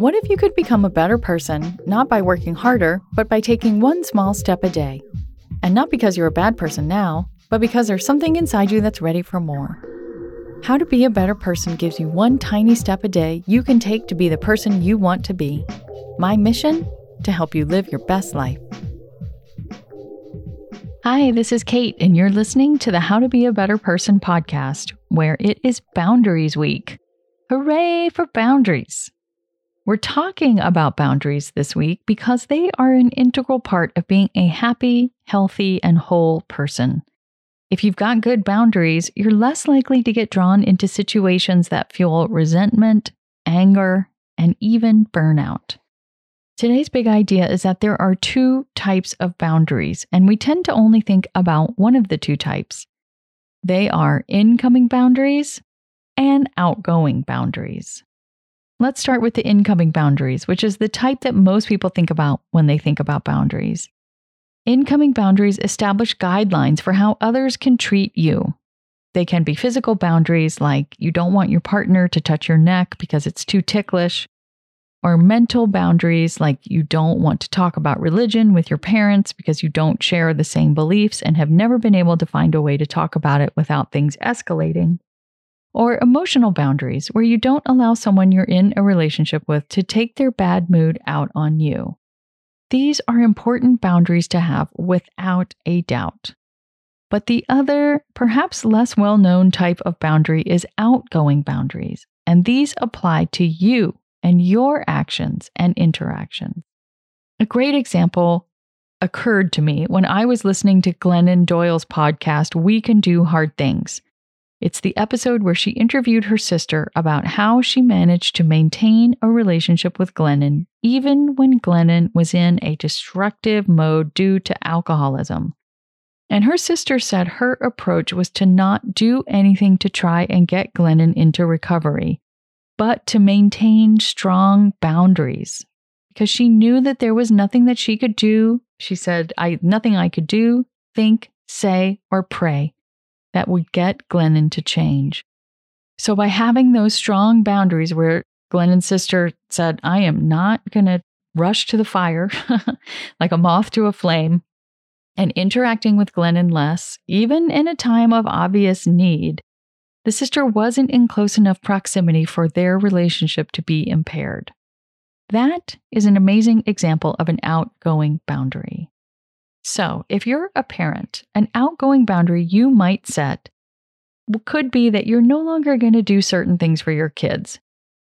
What if you could become a better person, not by working harder, but by taking one small step a day? And not because you're a bad person now, but because there's something inside you that's ready for more. How to Be a Better Person gives you one tiny step a day you can take to be the person you want to be. My mission? To help you live your best life. Hi, this is Kate, and you're listening to the How to Be a Better Person podcast, where it is Boundaries Week. Hooray for boundaries! We're talking about boundaries this week because they are an integral part of being a happy, healthy, and whole person. If you've got good boundaries, you're less likely to get drawn into situations that fuel resentment, anger, and even burnout. Today's big idea is that there are two types of boundaries, and we tend to only think about one of the two types. They are incoming boundaries and outgoing boundaries. Let's start with the incoming boundaries, which is the type that most people think about when they think about boundaries. Incoming boundaries establish guidelines for how others can treat you. They can be physical boundaries, like you don't want your partner to touch your neck because it's too ticklish, or mental boundaries, like you don't want to talk about religion with your parents because you don't share the same beliefs and have never been able to find a way to talk about it without things escalating or emotional boundaries, where you don't allow someone you're in a relationship with to take their bad mood out on you. These are important boundaries to have without a doubt. But the other, perhaps less well known type of boundary is outgoing boundaries, and these apply to you and your actions and interactions. A great example occurred to me when I was listening to Glennon Doyle's podcast, We Can Do Hard Things. It's the episode where she interviewed her sister about how she managed to maintain a relationship with Glennon even when Glennon was in a destructive mode due to alcoholism. And her sister said her approach was to not do anything to try and get Glennon into recovery, but to maintain strong boundaries because she knew that there was nothing that she could do. She said, I nothing I could do, think, say, or pray that would get Glennon to change. So, by having those strong boundaries where Glennon's sister said, I am not going to rush to the fire like a moth to a flame, and interacting with Glennon less, even in a time of obvious need, the sister wasn't in close enough proximity for their relationship to be impaired. That is an amazing example of an outgoing boundary. So, if you're a parent, an outgoing boundary you might set could be that you're no longer going to do certain things for your kids.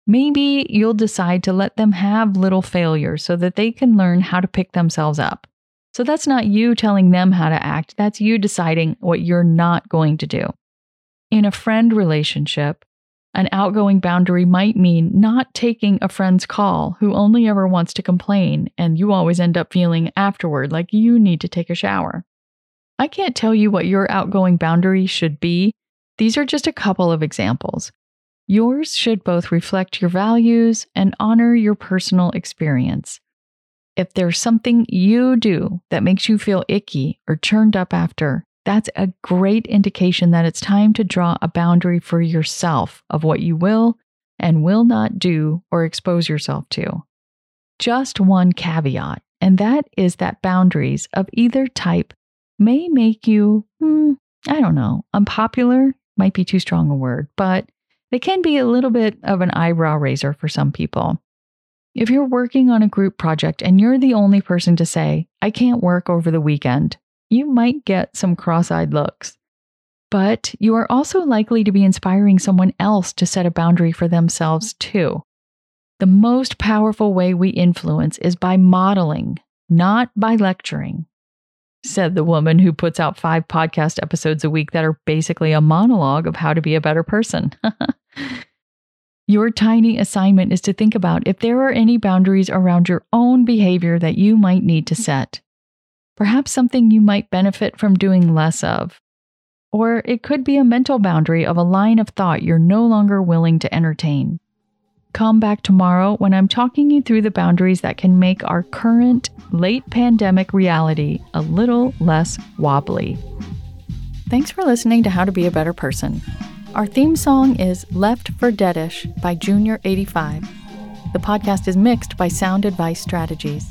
Maybe you'll decide to let them have little failures so that they can learn how to pick themselves up. So, that's not you telling them how to act, that's you deciding what you're not going to do. In a friend relationship, an outgoing boundary might mean not taking a friend's call who only ever wants to complain, and you always end up feeling afterward like you need to take a shower. I can't tell you what your outgoing boundary should be. These are just a couple of examples. Yours should both reflect your values and honor your personal experience. If there's something you do that makes you feel icky or churned up after, that's a great indication that it's time to draw a boundary for yourself of what you will and will not do or expose yourself to. Just one caveat, and that is that boundaries of either type may make you, hmm, I don't know, unpopular, might be too strong a word, but they can be a little bit of an eyebrow raiser for some people. If you're working on a group project and you're the only person to say, I can't work over the weekend, you might get some cross eyed looks. But you are also likely to be inspiring someone else to set a boundary for themselves too. The most powerful way we influence is by modeling, not by lecturing. said the woman who puts out five podcast episodes a week that are basically a monologue of how to be a better person. your tiny assignment is to think about if there are any boundaries around your own behavior that you might need to set. Perhaps something you might benefit from doing less of. Or it could be a mental boundary of a line of thought you're no longer willing to entertain. Come back tomorrow when I'm talking you through the boundaries that can make our current late pandemic reality a little less wobbly. Thanks for listening to How to Be a Better Person. Our theme song is Left for Deadish by Junior85. The podcast is mixed by Sound Advice Strategies.